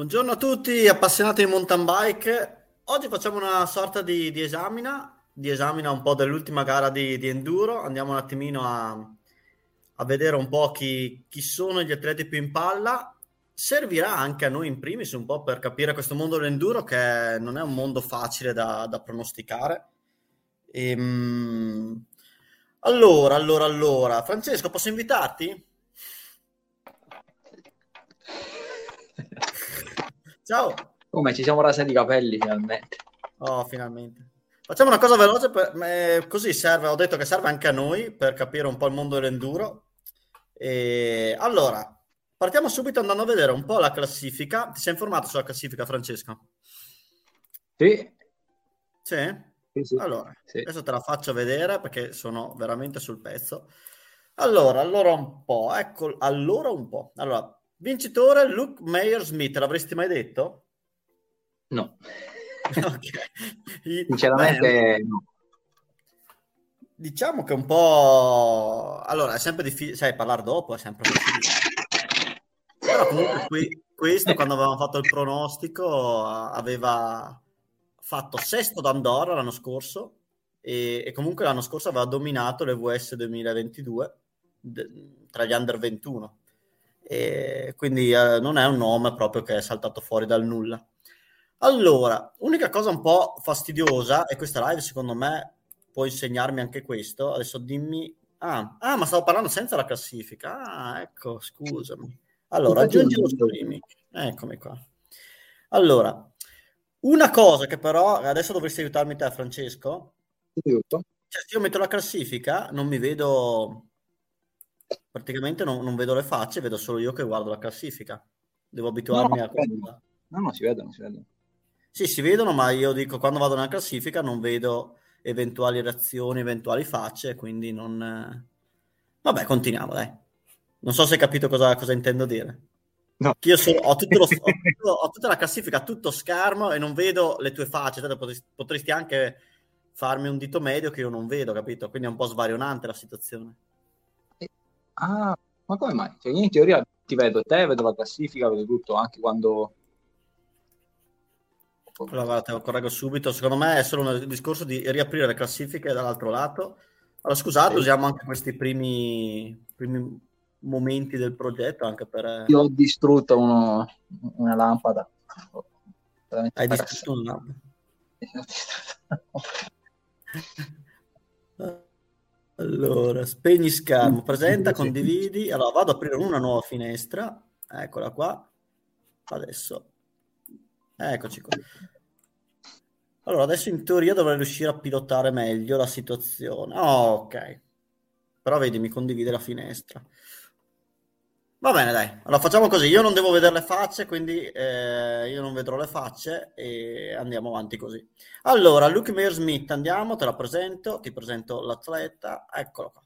Buongiorno a tutti appassionati di mountain bike. Oggi facciamo una sorta di, di esamina, di esamina un po' dell'ultima gara di, di enduro. Andiamo un attimino a, a vedere un po' chi, chi, sono gli atleti più in palla. Servirà anche a noi in primis un po' per capire questo mondo dell'enduro che non è un mondo facile da, da pronosticare. Ehm... Allora, allora, allora, Francesco, posso invitarti? Ciao. Come ci siamo rasati i capelli finalmente. Oh, finalmente. Facciamo una cosa veloce, per, eh, così serve, ho detto che serve anche a noi per capire un po' il mondo dell'enduro. E, allora, partiamo subito andando a vedere un po' la classifica. Ti sei informato sulla classifica, Francesco? Sì. Sì? sì, sì. Allora, sì. adesso te la faccio vedere perché sono veramente sul pezzo. Allora, allora un po', ecco, allora un po'. Allora, Vincitore Luke Mayer Smith, l'avresti mai detto? No. okay. Sinceramente Beh, no. Diciamo che un po'... Allora, è sempre difficile, sai, parlare dopo è sempre difficile. Però comunque qui, questo, quando avevamo fatto il pronostico, aveva fatto sesto d'Andorra l'anno scorso e, e comunque l'anno scorso aveva dominato le VS 2022 de, tra gli under 21 e quindi eh, non è un nome proprio che è saltato fuori dal nulla. Allora, unica cosa un po' fastidiosa, e questa live secondo me può insegnarmi anche questo, adesso dimmi... Ah, ah ma stavo parlando senza la classifica. Ah, ecco, scusami. Allora, aggiungi lo streaming. Eccomi qua. Allora, una cosa che però adesso dovresti aiutarmi te, Francesco. Aiuto. Cioè, se io metto la classifica, non mi vedo praticamente non, non, vedo le facce, vedo solo io che guardo la classifica. Devo abituarmi no, a questo. No, no, si vedono, si vedono. Sì, si vedono, ma io dico quando vado nella classifica non vedo eventuali reazioni, eventuali facce, quindi non... Vabbè, continuiamo, dai. Non so se hai capito cosa, cosa intendo dire. No. Io so, ho, tutto lo, ho, tutto, ho, tutta la classifica, tutto schermo e non vedo le tue facce. Potresti, potresti anche farmi un dito medio che io non vedo, capito? Quindi è un po' svarionante la situazione. Ah, ma come mai? Cioè, io in teoria ti vedo te, vedo la classifica, vedo tutto, anche quando... Allora, guarda, te lo correggo subito. Secondo me è solo un discorso di riaprire le classifiche dall'altro lato. Allora, scusate, sì. usiamo anche questi primi, primi, momenti del progetto anche per... Io ho distrutto uno, una lampada. Hai distrutto una lampada? Allora, spegni schermo, presenta, condividi. Allora, vado ad aprire una nuova finestra. Eccola qua. Adesso. Eccoci qua. Allora, adesso in teoria dovrei riuscire a pilotare meglio la situazione. Oh, ok. Però vedi, mi condivide la finestra. Va bene, dai. Allora facciamo così. Io non devo vedere le facce, quindi eh, io non vedrò le facce e andiamo avanti così. Allora, Luke Mayer Smith, andiamo, te la presento, ti presento l'atleta. Eccolo qua.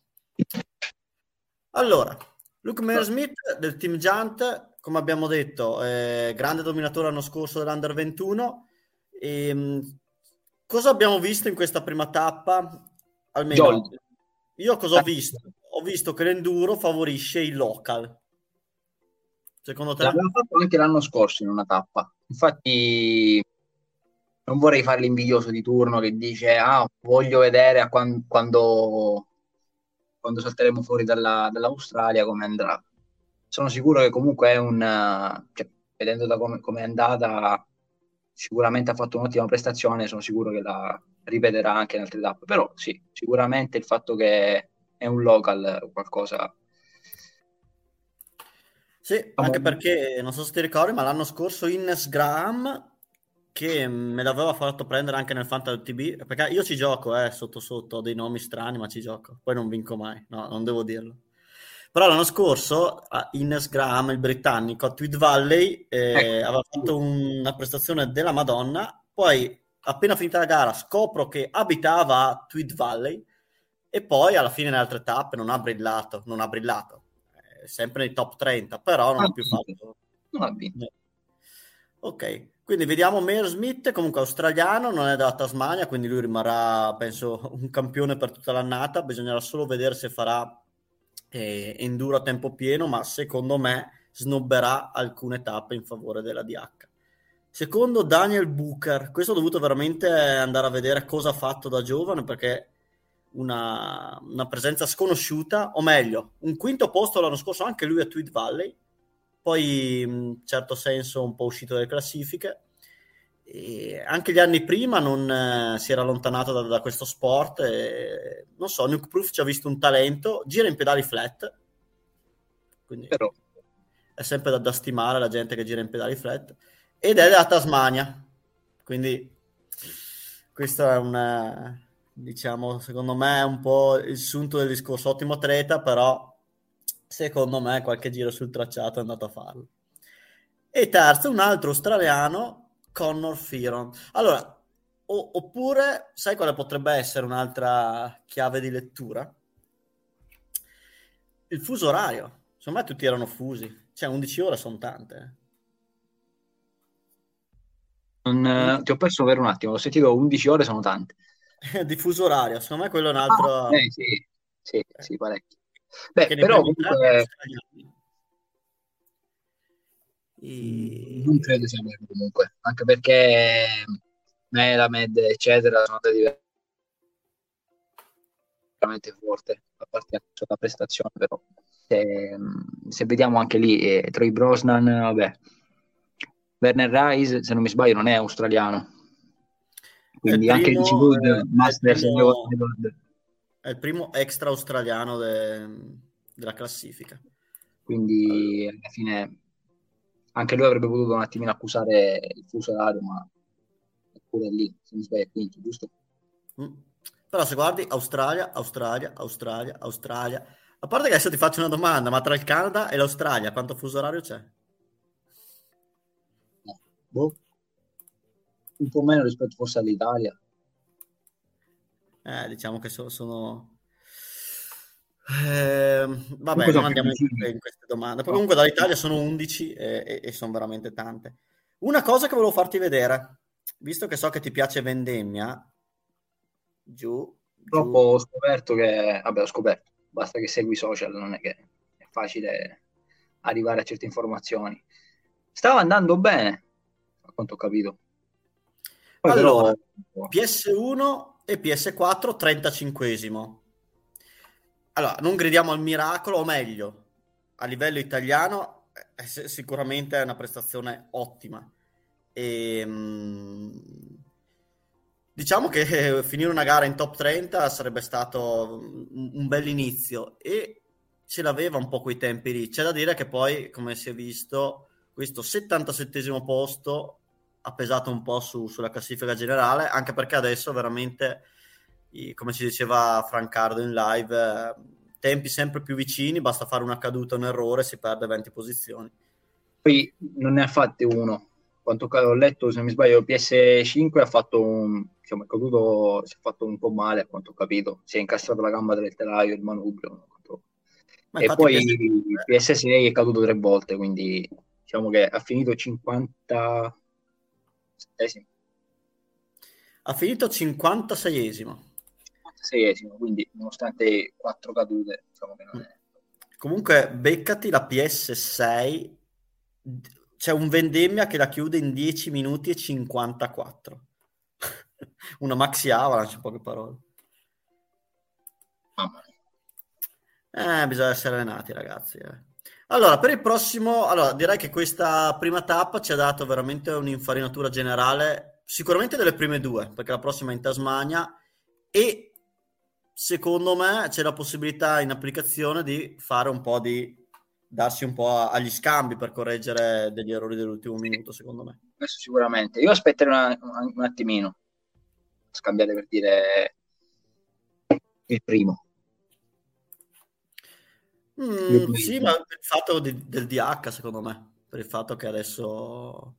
Allora, Luke Mayer Smith del team Giant, come abbiamo detto, eh, grande dominatore l'anno scorso dell'Under 21. E, ehm, cosa abbiamo visto in questa prima tappa? Almeno Jolly. io cosa ho visto? Ho visto che l'enduro favorisce il local Secondo te? L'abbiamo fatto anche l'anno scorso in una tappa. Infatti, non vorrei fare l'invidioso di turno che dice: Ah, voglio vedere a quando, quando, quando salteremo fuori dalla, dall'Australia come andrà. Sono sicuro che comunque è un. Cioè, vedendo da come, è andata, sicuramente ha fatto un'ottima prestazione. Sono sicuro che la ripeterà anche in altre tappe. Però, sì, sicuramente il fatto che è un local qualcosa sì, anche perché non so se ti ricordi, ma l'anno scorso Innes Graham, che me l'aveva fatto prendere anche nel Fantasy TB, perché io ci gioco, eh, sotto sotto, ho dei nomi strani, ma ci gioco, poi non vinco mai, no, non devo dirlo. Però l'anno scorso Innes Graham, il britannico, a Tweed Valley, eh, ecco. aveva fatto una prestazione della Madonna, poi appena finita la gara scopro che abitava a Tweed Valley e poi alla fine nelle altre tappe non ha brillato, non ha brillato sempre nei top 30, però non ha più fatto. Non ha vinto. Ok, quindi vediamo Mayer Smith, comunque australiano, non è della Tasmania, quindi lui rimarrà, penso, un campione per tutta l'annata. Bisognerà solo vedere se farà eh, enduro a tempo pieno, ma secondo me snobberà alcune tappe in favore della DH. Secondo Daniel Booker, questo ho dovuto veramente andare a vedere cosa ha fatto da giovane perché una, una presenza sconosciuta, o meglio, un quinto posto l'anno scorso anche lui a Tweed Valley, poi in certo senso un po' uscito dalle classifiche. E anche gli anni prima non eh, si era allontanato da, da questo sport. E, non so, Nuke Proof ci ha visto un talento, gira in pedali flat, quindi Però. è sempre da, da, stimare la gente che gira in pedali flat, ed è della Tasmania, quindi questo è un, diciamo, secondo me è un po' il sunto del discorso, ottimo atleta, però secondo me qualche giro sul tracciato è andato a farlo. E terzo, un altro australiano, Connor Firon. Allora, o, oppure, sai quale potrebbe essere un'altra chiave di lettura? Il fuso orario. Secondo me tutti erano fusi. Cioè, 11 ore sono tante. Non, eh, ti ho perso per un attimo, ho sentito 11 ore sono tante. di fuso orario, secondo me quello è un altro... Ah, eh, sì, sì, eh. sì, parecchio. Beh, però comunque... I... Non credo sia vero comunque, anche perché Melamed, eccetera, sono andati veramente forte, a parte la prestazione, però se, se vediamo anche lì, eh, Troy Brosnan, vabbè, Werner Rice, se non mi sbaglio, non è australiano. Quindi primo, anche il Good Masters è il, primo, è il primo extra australiano de, della classifica. Quindi alla fine anche lui avrebbe potuto un attimino accusare il fuso orario, ma è pure lì, se non sbaglio, quinto, giusto? Mm. Però se guardi Australia, Australia, Australia, Australia, a parte che adesso ti faccio una domanda, ma tra il Canada e l'Australia quanto fuso orario c'è? boh. Un po' meno rispetto forse all'Italia. Eh, diciamo che so, sono... Eh, vabbè, non andiamo in, in, queste domande. Poi comunque dall'Italia sono 11 e, e, e sono veramente tante. Una cosa che volevo farti vedere, visto che so che ti piace vendemmia, giù... Troppo ho scoperto che... Vabbè, ho scoperto basta che segui social, non è che è facile arrivare a certe informazioni. Stava andando bene, a quanto ho capito. Allora, però... PS1 e PS4 35esimo. Allora, non gridiamo al miracolo, o meglio, a livello italiano è sicuramente è una prestazione ottima. E, ehm, Diciamo che finire una gara in top 30 sarebbe stato un bel inizio e ce l'aveva un po' quei tempi lì. C'è da dire che poi, come si è visto, questo 77 posto ha pesato un po' su, sulla classifica generale, anche perché adesso veramente, come ci diceva Francardo in live, tempi sempre più vicini, basta fare una caduta, un errore, si perde 20 posizioni. Poi non ne ha fatte uno, quanto ho letto, se non mi sbaglio, PS5 ha fatto un, diciamo, è caduto, si è fatto un po' male, a quanto ho capito, si è incastrato la gamba del telaio, il manubrio. E poi PS... PS6 è caduto tre volte, quindi diciamo che ha finito 50 ha finito 56esimo 56esimo quindi nonostante quattro cadute diciamo che non è... comunque beccati la PS6 c'è un vendemmia che la chiude in 10 minuti e 54. Una maxi avalanche, in poche parole. Eh, bisogna essere allenati, ragazzi. Eh. Allora, per il prossimo, allora, direi che questa prima tappa ci ha dato veramente un'infarinatura generale, sicuramente delle prime due, perché la prossima è in Tasmania e secondo me c'è la possibilità in applicazione di fare un po' di darsi un po' agli scambi per correggere degli errori dell'ultimo minuto, secondo me. Questo sicuramente. Io aspetterei una, un attimino, scambiate per dire il primo. Mm, sì, ma per il fatto di, del DH, secondo me, per il fatto che adesso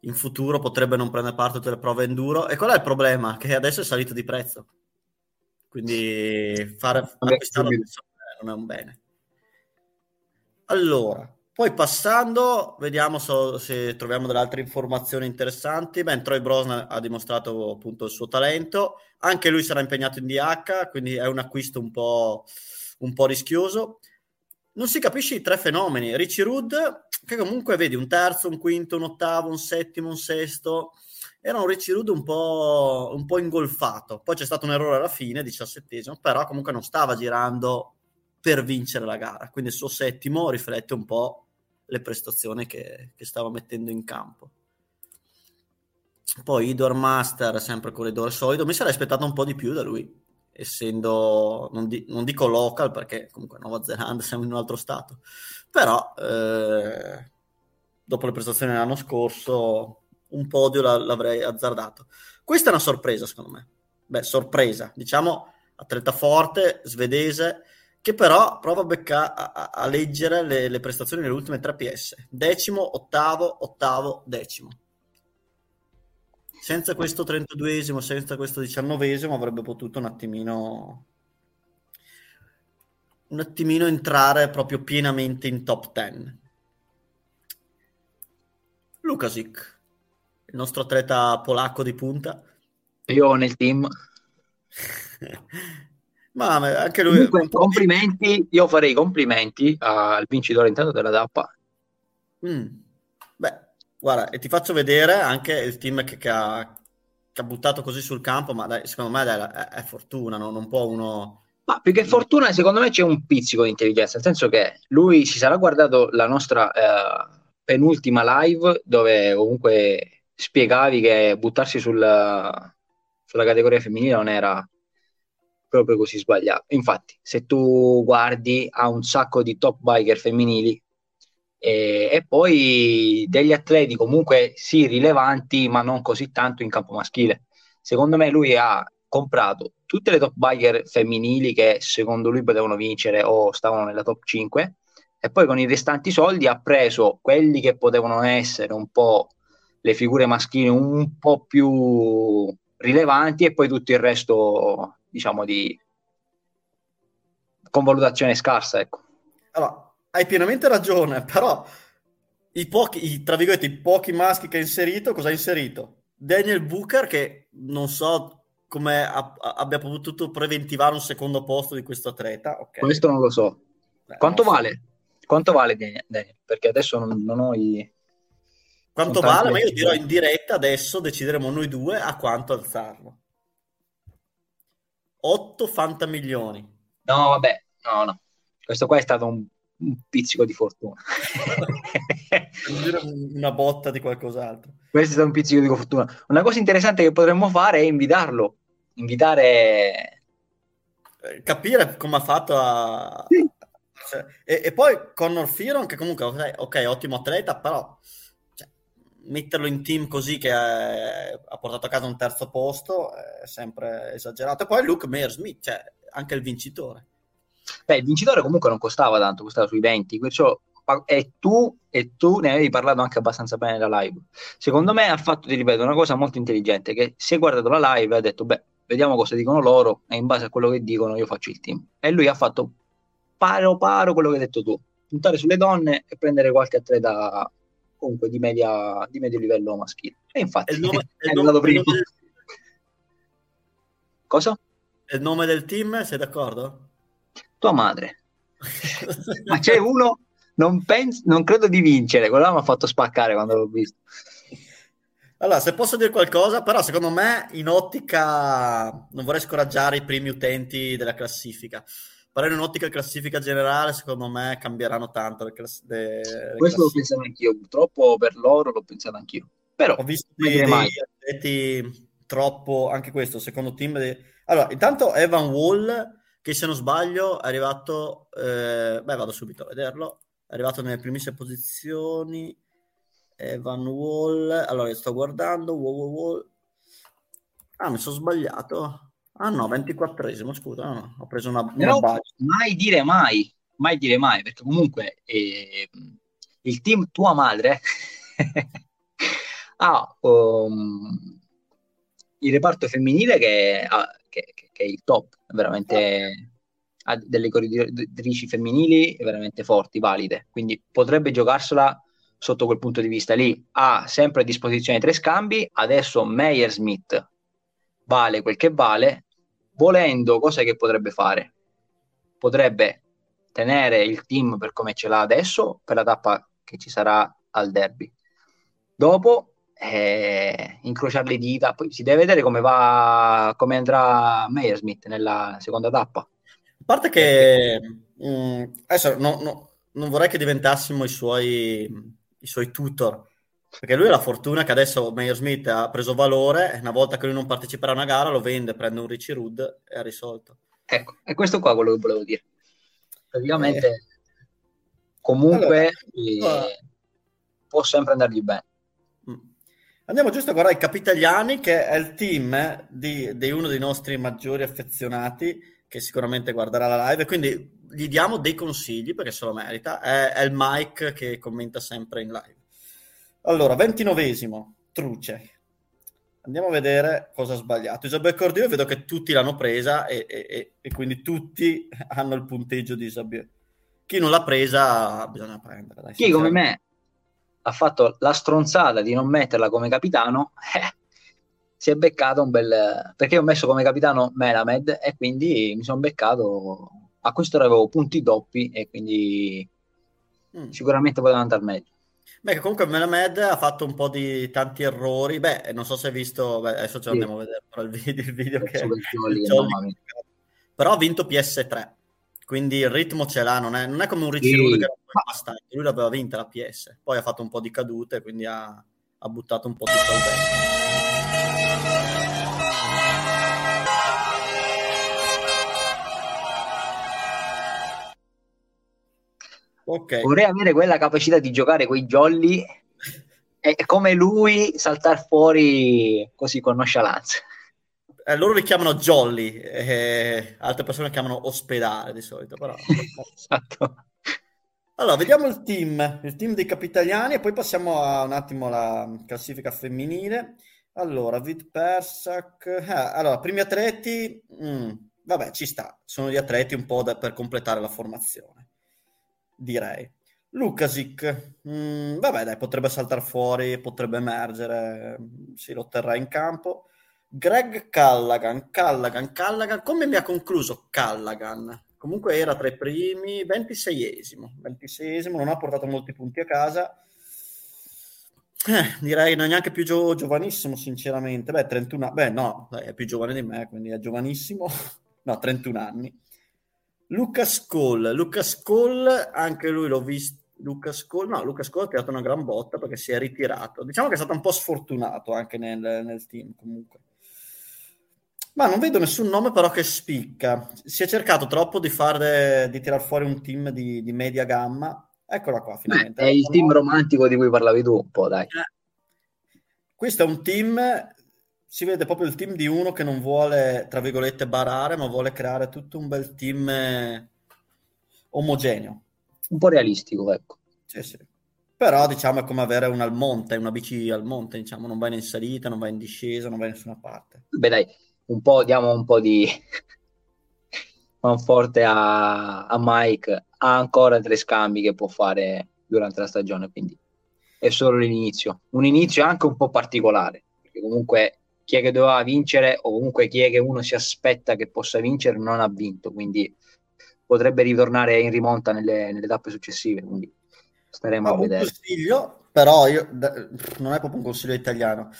in futuro potrebbe non prendere parte a tutte le prove enduro. E qual è il problema? Che adesso è salito di prezzo. Quindi fare acquistare non è un bene. Allora, poi passando, vediamo so, se troviamo delle altre informazioni interessanti. Beh, Troy Brosnan ha dimostrato appunto il suo talento, anche lui sarà impegnato in DH, quindi è un acquisto un po', un po rischioso. Non si capisce i tre fenomeni. Richie Rudd, che comunque vedi un terzo, un quinto, un ottavo, un settimo, un sesto, era un Richie Rudd un po', un po' ingolfato. Poi c'è stato un errore alla fine, diciassettesimo, però comunque non stava girando per vincere la gara. Quindi il suo settimo riflette un po' le prestazioni che, che stava mettendo in campo. Poi Idor Master, sempre corridore solido, mi sarei aspettato un po' di più da lui, essendo, non, di, non dico local perché comunque Nuova Zelanda siamo in un altro stato, però eh, dopo le prestazioni dell'anno scorso un podio l'avrei azzardato. Questa è una sorpresa secondo me, beh sorpresa, diciamo atleta forte, svedese, che però prova a, becca- a, a leggere le, le, prestazioni nelle ultime tre PS. Decimo, ottavo, ottavo, decimo. Senza questo 32esimo, senza questo 19esimo avrebbe potuto un attimino un attimino entrare proprio pienamente in top 10. Lukasik, il nostro atleta polacco di punta. Io nel team. Ma anche lui. Comunque, complimenti, io farei complimenti al vincitore intanto della tappa. Mm. Guarda, e ti faccio vedere anche il team che, che, ha, che ha, buttato così sul campo, ma dai, secondo me dai, è, è, fortuna, no? non può uno... Ma più che fortuna, secondo me c'è un pizzico di intelligenza, nel senso che lui si sarà guardato la nostra eh, penultima live dove comunque spiegavi che buttarsi sul, sulla categoria femminile non era proprio così sbagliato. Infatti, se tu guardi, ha un sacco di top biker femminili e, e, poi degli atleti comunque sì rilevanti, ma non così tanto in campo maschile. Secondo me lui ha comprato tutte le top biker femminili che secondo lui potevano vincere o stavano nella top 5 e poi con i restanti soldi ha preso quelli che potevano essere un po' le figure maschili un po' più rilevanti e poi tutto il resto diciamo, di convalutazione scarsa. Ecco. Allora, hai pienamente ragione, però i pochi, i, tra virgolette, i pochi maschi che ha inserito, cosa ha inserito? Daniel Booker, che non so come abbia potuto preventivare un secondo posto di questo atleta. Okay. Questo non lo so. Beh, Quanto vale? So. Quanto vale Daniel? Perché adesso non, non ho i... Quanto vale? Ma io dirò in diretta adesso, decideremo noi due a quanto alzarlo. 8 fantamilioni. No, vabbè, no, no. Questo qua è stato un, un pizzico di fortuna. una botta di qualcos'altro. Questo è stato un pizzico di fortuna. Una cosa interessante che potremmo fare è invitarlo. Invitare... Eh, capire come ha fatto a... Sì. Cioè, e, e, poi Connor Firon, che comunque, ok, okay ottimo atleta, però metterlo in team così che è, ha portato a casa un terzo posto è sempre esagerato. E poi Luke Mayer Smith, cioè anche il vincitore. Beh, il vincitore comunque non costava tanto, costava sui 20, perciò e tu, e tu ne avevi parlato anche abbastanza bene nella live. Secondo me ha fatto, ti ripeto, una cosa molto intelligente, che si è guardato la live e ha detto, beh, vediamo cosa dicono loro e in base a quello che dicono io faccio il team. E lui ha fatto paro paro quello che hai detto tu, puntare sulle donne e prendere qualche atleta comunque di, media, di medio livello maschile. E infatti il nome, è il nome, prima. Del... Cosa? Il nome del team, sei d'accordo? Tua madre. Ma c'è uno, non, penso, non credo di vincere, quello mi ha fatto spaccare quando l'ho visto. Allora, se posso dire qualcosa, però secondo me in ottica non vorrei scoraggiare i primi utenti della classifica però in un'ottica classifica generale secondo me cambieranno tanto le, class- le, le questo l'ho pensato anch'io purtroppo per loro l'ho pensato anch'io però ho visto dei, dei atleti troppo anche questo secondo team di... allora intanto Evan Wall che se non sbaglio è arrivato eh, beh vado subito a vederlo è arrivato nelle primissime posizioni Evan Wall allora sto guardando Wall, Wall, Wall. ah mi sono sbagliato Ah no, 24esimo, scusa, no, no, ho preso una, una base. Mai dire mai, mai dire mai, perché comunque eh, il team tua madre ha um, il reparto femminile che, ha, è il top, veramente ha delle corridorici femminili veramente forti, valide, quindi potrebbe giocarsela sotto quel punto di vista lì. Ha sempre a disposizione tre scambi, adesso Meyer Smith vale quel che vale, volendo, cosa che potrebbe fare? Potrebbe tenere il team per come ce l'ha adesso per la tappa che ci sarà al derby. Dopo eh, incrociare le dita, poi si deve vedere come va, come andrà Meyersmith nella seconda tappa. A parte che mh, mm, adesso no, no, non vorrei che diventassimo i suoi, i suoi tutor, perché lui ha la fortuna che adesso Meyer Smith ha preso valore, una volta che lui non parteciperà a una gara lo vende, prende un Richie Rudd e ha risolto. Ecco, è questo qua quello che volevo dire. Praticamente, eh. comunque, allora, eh, può sempre andargli bene. Andiamo giusto a guardare i Capitaliani, che è il team di, di, uno dei nostri maggiori affezionati, che sicuramente guarderà la live, quindi gli diamo dei consigli perché se lo merita. È, è il Mike che commenta sempre in live. Allora, ventinovesimo, Truce. Andiamo a vedere cosa ha sbagliato. Isabel Cordio, vedo che tutti l'hanno presa e, e, e, quindi tutti hanno il punteggio di Isabel. Chi non l'ha presa bisogna prendere. Dai, Chi come me ha fatto la stronzata di non metterla come capitano, eh, si è beccato un bel... perché ho messo come capitano Melamed e quindi mi sono beccato... A questo avevo punti doppi e quindi mm. sicuramente poteva andare meglio. Beh, comunque Melamed ha fatto un po' di tanti errori. Beh, non so se hai visto, beh, adesso ce lo sì. andiamo a vedere però il video, il video che... Jolly, però ha vinto PS3 quindi il ritmo ce l'ha, non è, non è come un Ricci sì. che era bastante, lui l'aveva vinta la PS, poi ha fatto un po' di cadute, quindi ha, ha buttato un po' tutto al vento. Okay. Vorrei avere quella capacità di giocare con i jolly e come lui saltare fuori così con nonchalance eh, loro li chiamano Jolly, eh, altre persone li chiamano ospedale di solito, però... esatto. Allora, vediamo il team, il team dei capitaliani e poi passiamo a un attimo alla classifica femminile. Allora, Vid Persak, eh, allora, primi atleti, mm, vabbè, ci sta, sono gli atleti un po' da, per completare la formazione, direi. Lukasic, mm, vabbè, dai, potrebbe saltare fuori, potrebbe emergere, si lo terrà in campo. Greg Callaghan, Callaghan, Callaghan, come mi ha concluso Callaghan? Comunque era tra i primi, 26esimo, 26esimo, non ha portato molti punti a casa. Eh, direi non è neanche più gio- giovanissimo, sinceramente. Beh, 31 beh, no, è più giovane di me, quindi è giovanissimo. no, 31 anni. Lucas Cole, Lucas Cole, anche lui l'ho visto. Lucas Cole, no, Lucas Cole ha tirato una gran botta perché si è ritirato. Diciamo che è stato un po' sfortunato anche nel, nel team, comunque. Ma non vedo nessun nome però che spicca. Si è cercato troppo di fare di tirar fuori un team di, di media gamma. Eccola qua, finalmente. Beh, è il team romantico di cui parlavi tu un po', dai. Eh. Questo è un team, si vede proprio il team di uno che non vuole, tra virgolette, barare, ma vuole creare tutto un bel team eh, omogeneo. Un po' realistico, ecco. Sì, sì. Però diciamo è come avere un al monte, una bici al monte, diciamo, non vai in salita, non vai in discesa, non vai in nessuna parte. Beh dai, un po', diamo un po' di conforte a, a Mike, ha ancora tre scambi che può fare durante la stagione, quindi è solo l'inizio. Un inizio anche un po' particolare, perché comunque chi è che doveva vincere o comunque chi è che uno si aspetta che possa vincere non ha vinto, quindi potrebbe ritornare in rimonta nelle, nelle tappe successive, quindi staremo a vedere. Un consiglio, però io, non è proprio un consiglio italiano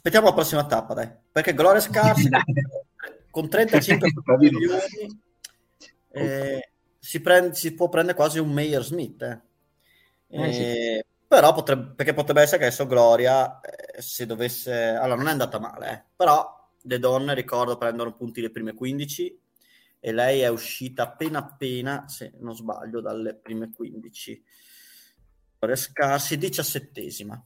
Aspettiamo la prossima tappa, dai. Perché Gloria Scarsi con 35 milioni eh, si, prende, si, può prendere quasi un Mayer Smith. Eh. Eh, sì. Eh, però potrebbe, perché potrebbe essere che adesso Gloria, eh, se dovesse... Allora, non è andata male, eh. però le donne, ricordo, prendono punti le prime 15 e lei è uscita appena appena, se non sbaglio, dalle prime 15. Gloria Scarsi, diciassettesima.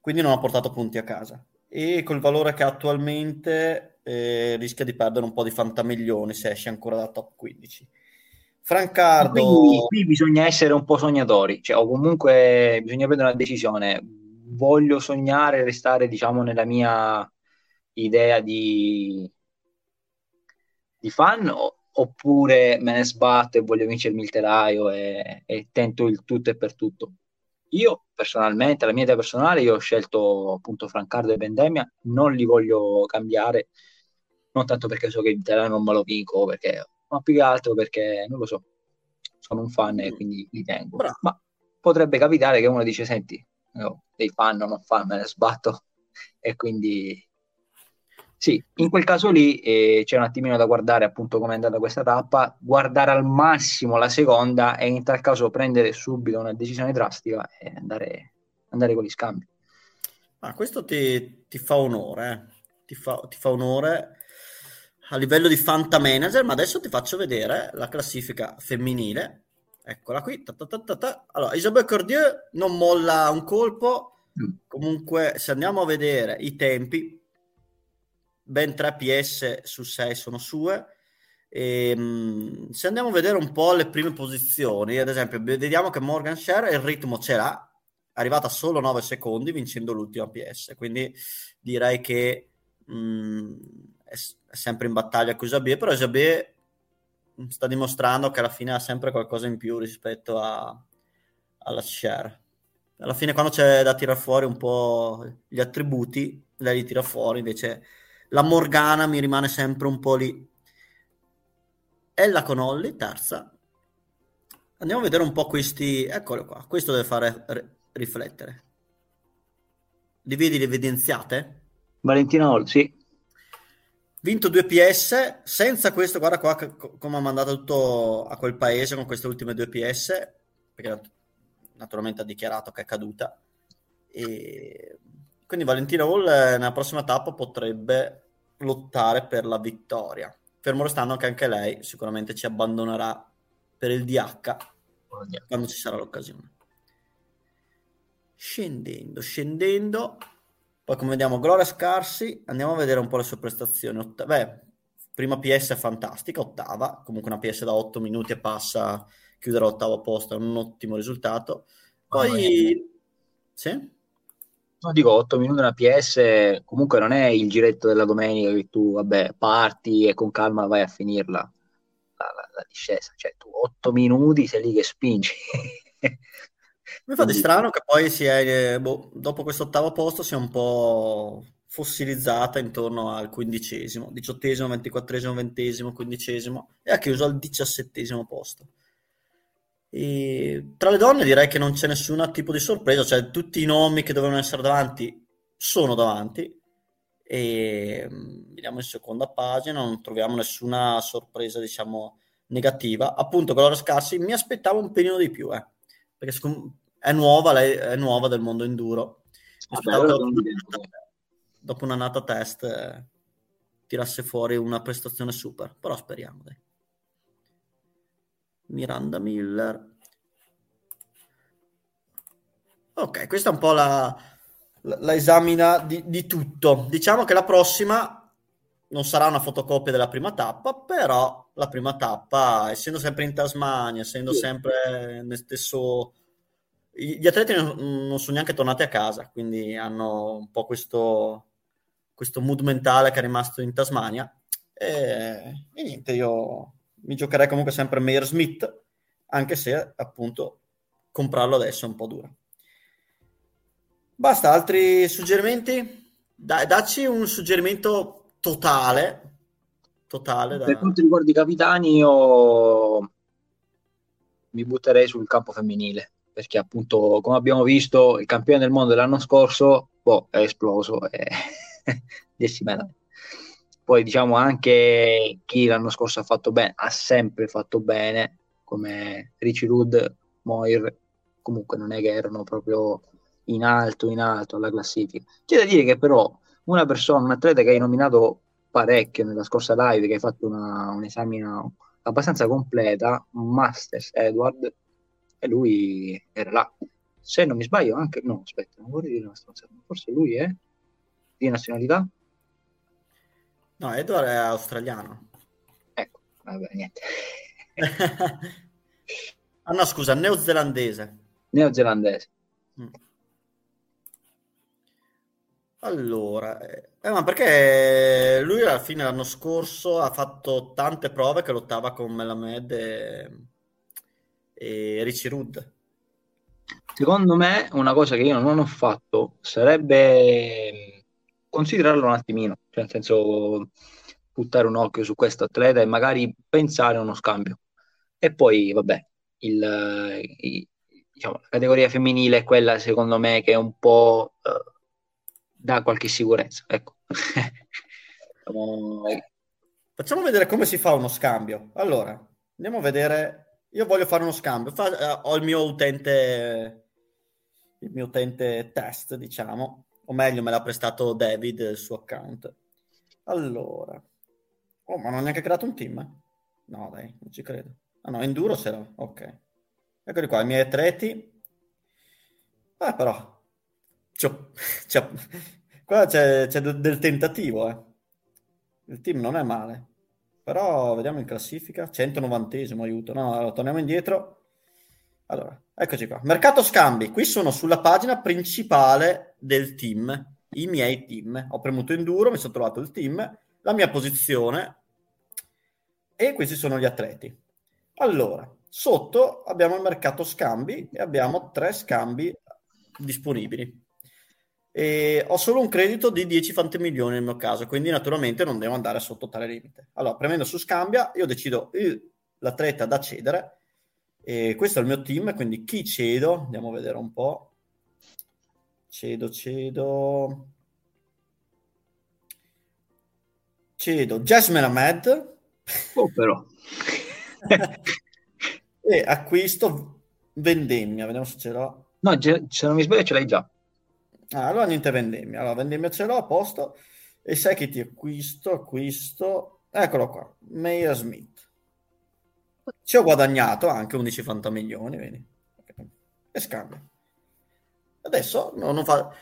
Quindi non ha portato punti a casa e col valore che ha attualmente eh, rischia di perdere un po' di fantamiglioni se esce ancora da top 15. Francardo... Quindi, qui bisogna essere un po' sognatori, cioè, o comunque bisogna prendere una decisione. Voglio sognare, restare diciamo nella mia idea di, di fan o, oppure me ne sbatto e voglio vincermi il telaio e, e tento il tutto e per tutto. Io personalmente, la mia idea personale, io ho scelto appunto Francardo e Vendemia, non li voglio cambiare, non tanto perché so che il terreno non me lo vinco, perché, ma più che altro perché, non lo so, sono un fan e quindi li tengo. Bravo. Ma potrebbe capitare che uno dice, senti, no, dei fan o non fan, me ne sbatto. E quindi sì, in quel caso lì eh, c'è un attimino da guardare appunto come è andata questa tappa, guardare al massimo la seconda e in tal caso prendere subito una decisione drastica e andare, andare con gli scambi. Ah, questo ti, ti fa onore, eh. ti, fa, ti fa onore a livello di Fanta Manager, ma adesso ti faccio vedere la classifica femminile. Eccola qui. Ta ta ta allora, Isabelle Cordieu non molla un colpo. Mm. Comunque, se andiamo a vedere i tempi, ben 3 PS su 6 sono sue. E, ehm, se andiamo a vedere un po' le prime posizioni, ad esempio, vediamo che Morgan Share il ritmo ce l'ha, è arrivata solo 9 secondi vincendo l'ultima PS, quindi direi che mh, mm, è, è, sempre in battaglia con Isabie, però Isabie sta dimostrando che alla fine ha sempre qualcosa in più rispetto a, alla Share. Alla fine quando c'è da tirare fuori un po' gli attributi, lei li tira fuori, invece la Morgana mi rimane sempre un po' lì. Ella con Olli, terza. Andiamo a vedere un po' questi. Eccolo qua. Questo deve fare r- riflettere. Li vedi le evidenziate? Valentina Olli, sì. Vinto 2 PS, senza questo, guarda qua come ha mandato tutto a quel paese con queste ultime 2 PS, perché naturalmente ha dichiarato che è caduta. E quindi Valentina Hall eh, nella prossima tappa potrebbe lottare per la vittoria. Fermo restando che anche lei sicuramente ci abbandonerà per il DH quando ci sarà l'occasione. Scendendo, scendendo, poi come vediamo Gloria Scarsi, andiamo a vedere un po' le sue prestazioni. Otta- beh, prima PS è fantastica, ottava, comunque una PS da 8 minuti e passa, chiudere all'ottavo posto è un ottimo risultato. Poi... Oh, sì? No, dico 8 minuti una PS, comunque non è il giretto della domenica che tu, vabbè, parti e con calma vai a finirla la, la, la discesa, cioè tu 8 minuti sei lì che spingi. Mi fa di strano che poi si è, boh, dopo questo ottavo posto sia un po' fossilizzata intorno al quindicesimo, diciottesimo, ventiquattresimo, ventesimo, quindicesimo e ha chiuso al diciassettesimo posto. E tra le donne direi che non c'è nessun tipo di sorpresa, cioè tutti i nomi che dovevano essere davanti sono davanti e mm, vediamo in seconda pagina, non troviamo nessuna sorpresa diciamo negativa. Appunto Gloria Scarsi mi aspettavo un pelino di più, eh, perché è nuova, lei è nuova del mondo enduro. Ah, dopo, dopo una nata test eh, tirasse fuori una prestazione super, però speriamo dai. Miranda Miller. Ok, questa è un po' la, la, la esamina di, di, tutto. Diciamo che la prossima non sarà una fotocopia della prima tappa, però la prima tappa, essendo sempre in Tasmania, essendo sempre nel stesso... Gli atleti non sono neanche tornati a casa, quindi hanno un po' questo, questo mood mentale che è rimasto in Tasmania. E, e niente, io mi giocherei comunque sempre Meyer Smith, anche se appunto comprarlo adesso è un po' duro. Basta, altri suggerimenti? Dai, dacci un suggerimento totale. totale da... Per quanto riguarda i capitani, io mi butterei sul campo femminile perché appunto come abbiamo visto il campione del mondo dell'anno scorso boh, è esploso e 10 medaglie poi diciamo anche chi l'anno scorso ha fatto bene, ha sempre fatto bene, come Richie Rudd, Moir, comunque non è che erano proprio in alto, in alto alla classifica. C'è da dire che però una persona, un atleta che hai nominato parecchio nella scorsa live, che hai fatto una, un'esamina abbastanza completa, Masters Edward, e lui era là. Se non mi sbaglio anche, no, aspetta, non vorrei dire una stronzata, forse lui è di nazionalità? No, Edward è australiano. Ecco, vabbè, niente. ah no, scusa, neozelandese. Neozelandese. Mm. Allora, eh, eh, ma perché lui alla fine l'anno scorso ha fatto tante prove che lottava con Melamed e, e Richie Rudd. Secondo me una cosa che io non ho fatto sarebbe considerarlo un attimino, cioè nel senso buttare un occhio su questo atleta e magari pensare a uno scambio. E poi, vabbè, il, il, diciamo, la categoria femminile è quella, secondo me, che è un po' uh, dà qualche sicurezza. Ecco. Facciamo vedere come si fa uno scambio. Allora, andiamo a vedere. Io voglio fare uno scambio. Fa, uh, ho il mio utente, il mio utente test, diciamo, o meglio, me l'ha prestato David il suo account. Allora, oh, ma non ha neanche creato un team? No, dai, non ci credo. Ah no, Enduro ce l'ho, ok. Eccoli qua, i miei atleti. Ah, però, c'è, c'è, qua c'è, c'è del tentativo, eh. Il team non è male. Però vediamo in classifica, 190esimo, aiuto. No, allora, torniamo indietro. Allora, eccoci qua. Mercato scambi. Qui sono sulla pagina principale del team, i miei team. Ho premuto enduro, mi sono trovato il team, la mia posizione e questi sono gli atleti. Allora, sotto abbiamo il mercato scambi e abbiamo tre scambi disponibili. E ho solo un credito di 10 fantemilioni nel mio caso, quindi naturalmente non devo andare sotto tale limite. Allora, premendo su scambia, io decido l'atleta da cedere e questo è il mio team, quindi chi cedo? Andiamo a vedere un po'. Cedo, cedo. Cedo Jasmine Ahmed. Oh, però. e acquisto vendemmia, vediamo se ce l'ho. No, se non mi sbaglio ce l'hai già. Ah, allora niente vendemmia. Allora, vendemmia ce l'ho a posto. E sai che ti acquisto, acquisto... Eccolo qua, Meyer Smith. Ci ho guadagnato anche 11 milioni, vedi? E scambio. Adesso no, non fa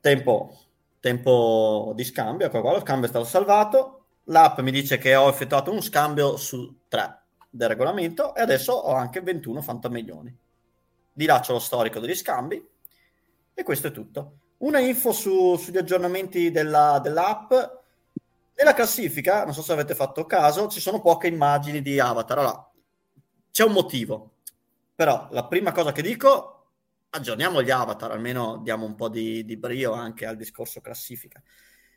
tempo, tempo di scambio. Ecco qua, lo scambio è stato salvato. L'app mi dice che ho effettuato un scambio su 3 del regolamento e adesso ho anche 21 fantamilioni. Di là c'è lo storico degli scambi e questo è tutto. Una info su, sugli aggiornamenti della, dell'app. Nella classifica, non so se avete fatto caso, ci sono poche immagini di avatar. Allora, c'è un motivo. Però la prima cosa che dico, aggiorniamo gli avatar, almeno diamo un po' di, di brio anche al discorso classifica.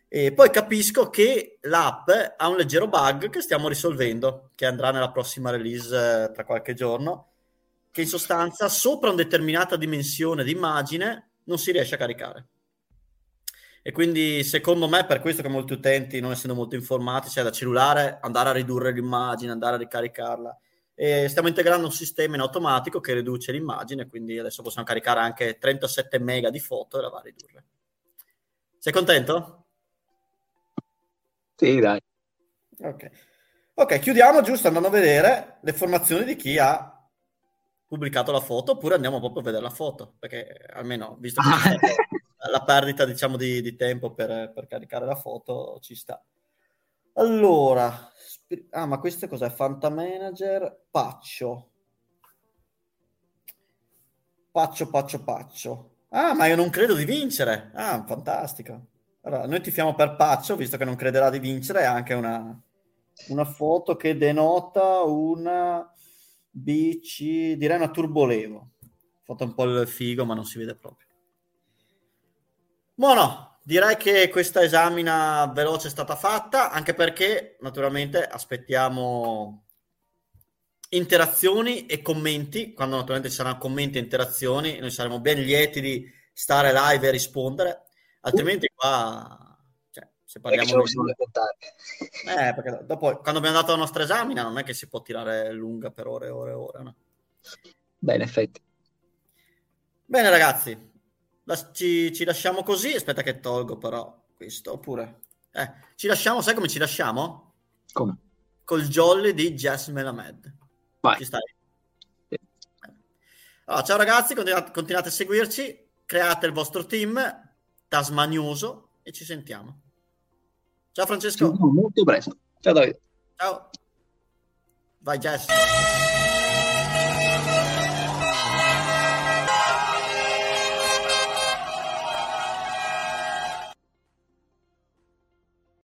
E poi capisco che l'app ha un leggero bug che stiamo risolvendo, che andrà nella prossima release eh, tra qualche giorno, che in sostanza sopra una determinata dimensione di immagine non si riesce a caricare. E quindi secondo me per questo che molti utenti, non essendo molto informati, cioè da cellulare, andare a ridurre l'immagine, andare a ricaricarla. E stiamo integrando un sistema in automatico che riduce l'immagine, quindi adesso possiamo caricare anche 37 mega di foto e la va a ridurre. Sei contento? Sì, dai. Ok. Ok, chiudiamo giusto andando a vedere le formazioni di chi ha pubblicato la foto, oppure andiamo proprio a vedere la foto, perché almeno, visto che la perdita, diciamo, di, di tempo per, per, caricare la foto, ci sta. Allora, ah, ma questo cos'è? Fanta Manager, Paccio. Paccio, Paccio, Paccio. Ah, ma io non credo di vincere. Ah, fantastico. Allora, noi tifiamo per Paccio, visto che non crederà di vincere, è anche una, una foto che denota una BC, direi una turbolevo. Fatto un po' il figo, ma non si vede proprio. Buono, direi che questa esamina veloce è stata fatta, anche perché naturalmente aspettiamo interazioni e commenti. Quando naturalmente ci saranno commenti e interazioni, noi saremo ben lieti di stare live e rispondere altrimenti qua cioè, se parliamo di... eh, perché dopo quando abbiamo dato la nostra esamina non è che si può tirare lunga per ore e ore e ore no? beh in effetti bene ragazzi ci, ci, lasciamo così aspetta che tolgo però questo oppure eh, ci lasciamo sai come ci lasciamo? come? col jolly di Jess Melamed vai ci stai? Sì. Allora, ciao ragazzi continuate, continuate a seguirci create il vostro team tasmanioso e ci sentiamo. Ciao Francesco. Molto presto. Ciao Davide. Ciao. Vai Jess.